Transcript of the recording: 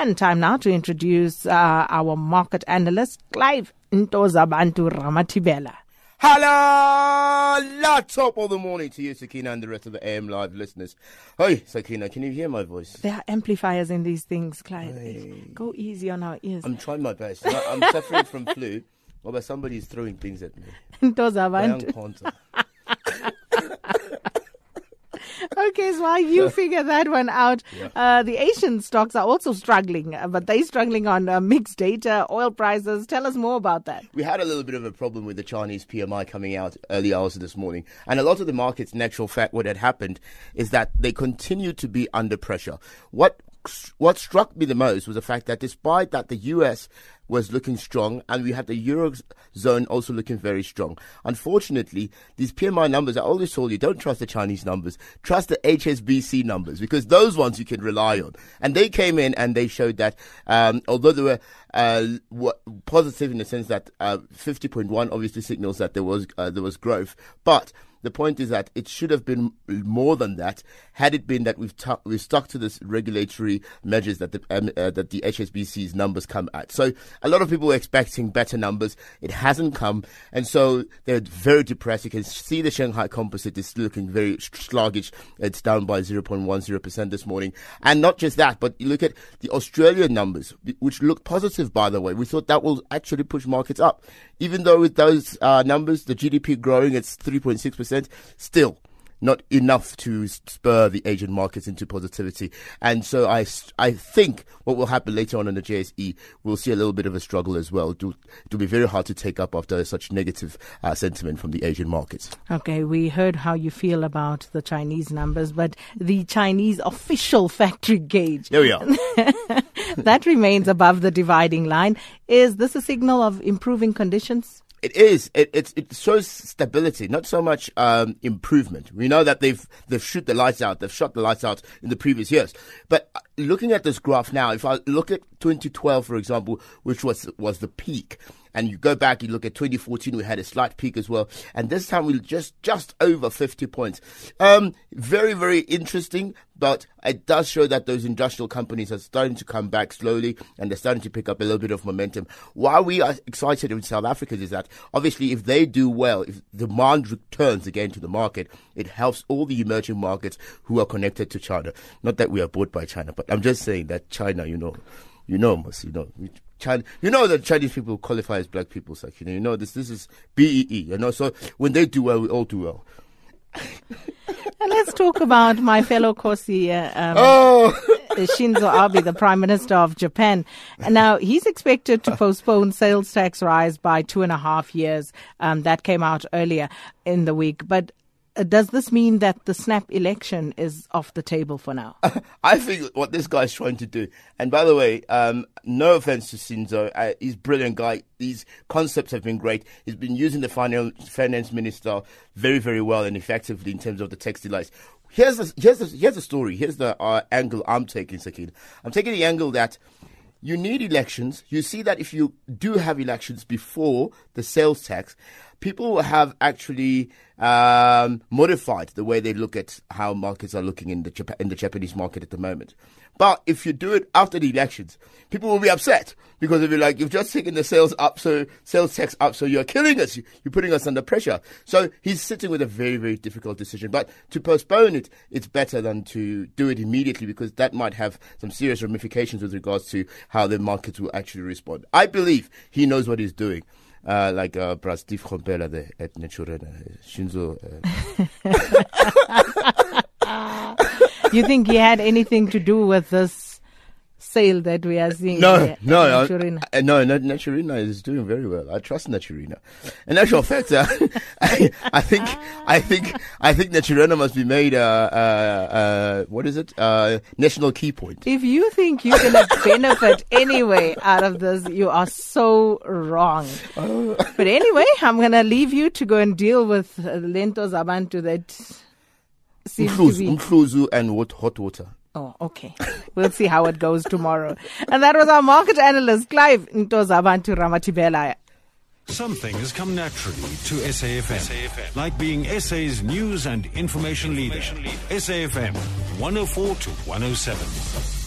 And time now to introduce uh, our market analyst, Clive Ntozabantu Ramathibela. Hello! Top of the morning to you, Sakina, and the rest of the AM Live listeners. Hey, Sakina, can you hear my voice? There are amplifiers in these things, Clive. Hey. Go easy on our ears. I'm trying my best. I'm suffering from flu, but somebody is throwing things at me. Ntozabantu. Okay, so while you figure that one out, yeah. uh, the Asian stocks are also struggling, uh, but they're struggling on uh, mixed data, oil prices. Tell us more about that. We had a little bit of a problem with the Chinese PMI coming out early hours of this morning, and a lot of the markets, natural fact, what had happened is that they continue to be under pressure. What what struck me the most was the fact that despite that the US was looking strong and we had the Eurozone also looking very strong. Unfortunately, these PMI numbers, I always told you, don't trust the Chinese numbers. Trust the HSBC numbers because those ones you can rely on. And they came in and they showed that, um, although they were, uh, positive in the sense that, uh, 50.1 obviously signals that there was, uh, there was growth, but the point is that it should have been more than that had it been that we've, t- we've stuck to this regulatory measures that the, um, uh, that the HSBC's numbers come at. So a lot of people were expecting better numbers. It hasn't come. And so they're very depressed. You can see the Shanghai composite is looking very sluggish. It's down by 0.10% this morning. And not just that, but you look at the Australian numbers, which look positive, by the way. We thought that will actually push markets up. Even though with those uh, numbers, the GDP growing, at 3.6%, still not enough to spur the Asian markets into positivity. And so I, I think what will happen later on in the JSE, we'll see a little bit of a struggle as well. It'll, it'll be very hard to take up after such negative uh, sentiment from the Asian markets. Okay, we heard how you feel about the Chinese numbers, but the Chinese official factory gauge. There we are. that remains above the dividing line. Is this a signal of improving conditions? It is. It, it, it shows stability, not so much um, improvement. We know that they've they've shot the lights out. They've shot the lights out in the previous years. But uh, looking at this graph now, if I look at 2012, for example, which was was the peak, and you go back, you look at 2014, we had a slight peak as well. And this time we just, just over 50 points. Um, very, very interesting, but it does show that those industrial companies are starting to come back slowly and they're starting to pick up a little bit of momentum. Why we are excited in South Africa is that obviously if they do well, if demand returns again to the market, it helps all the emerging markets who are connected to China. Not that we are bought by China, but I'm just saying that China, you know, you know, must, you know, China, you know that Chinese people qualify as black people, so you know, you know this this is BEE, you know. So when they do well, we all do well. And let's talk about my fellow Kosi, uh, um, oh. Shinzo Abe, the Prime Minister of Japan. Now he's expected to postpone sales tax rise by two and a half years. Um, that came out earlier in the week, but uh, does this mean that the snap election is off the table for now? I think what this guy's trying to do, and by the way, um, no offense to Sinzo, uh, he's a brilliant guy. These concepts have been great. He's been using the finance minister very, very well and effectively in terms of the text delights. Here's the, here's the, here's the story. Here's the uh, angle I'm taking, Sakin. I'm taking the angle that you need elections. You see that if you do have elections before the sales tax, people have actually um, modified the way they look at how markets are looking in the in the Japanese market at the moment. But if you do it after the elections, people will be upset because they'll be like, "You've just taken the sales up, so sales tax up, so you're killing us. You're putting us under pressure." So he's sitting with a very very difficult decision. But to postpone it, it's better than to do it immediately because that might have some serious ramifications with regards to how the markets will actually respond. I believe he knows what he's doing uh, like uh, Steve Komphela the, at Naturena, Shinzo. Uh. you think he had anything to do with this sale that we are seeing. No, no, Naturena. I, no, Naturena is doing very well. I trust Naturena. In actual fact, uh, I, I, think, I think, I think Naturena must be made. Uh, uh, uh, what is it? Uh, national key point. If you think you're gonna benefit anyway out of this, you are so wrong. Oh. but anyway, I'm gonna leave you to go and deal with Lento Zabantu that seems Umfluzu, to be and what hot water. Oh, okay. We'll see how it goes tomorrow. And that was our market analyst, Clive Ntozabantu Ramathibela. Some things come naturally to SAFM, SAFM, like being SA's news and information leader. SAFM 104 to 107.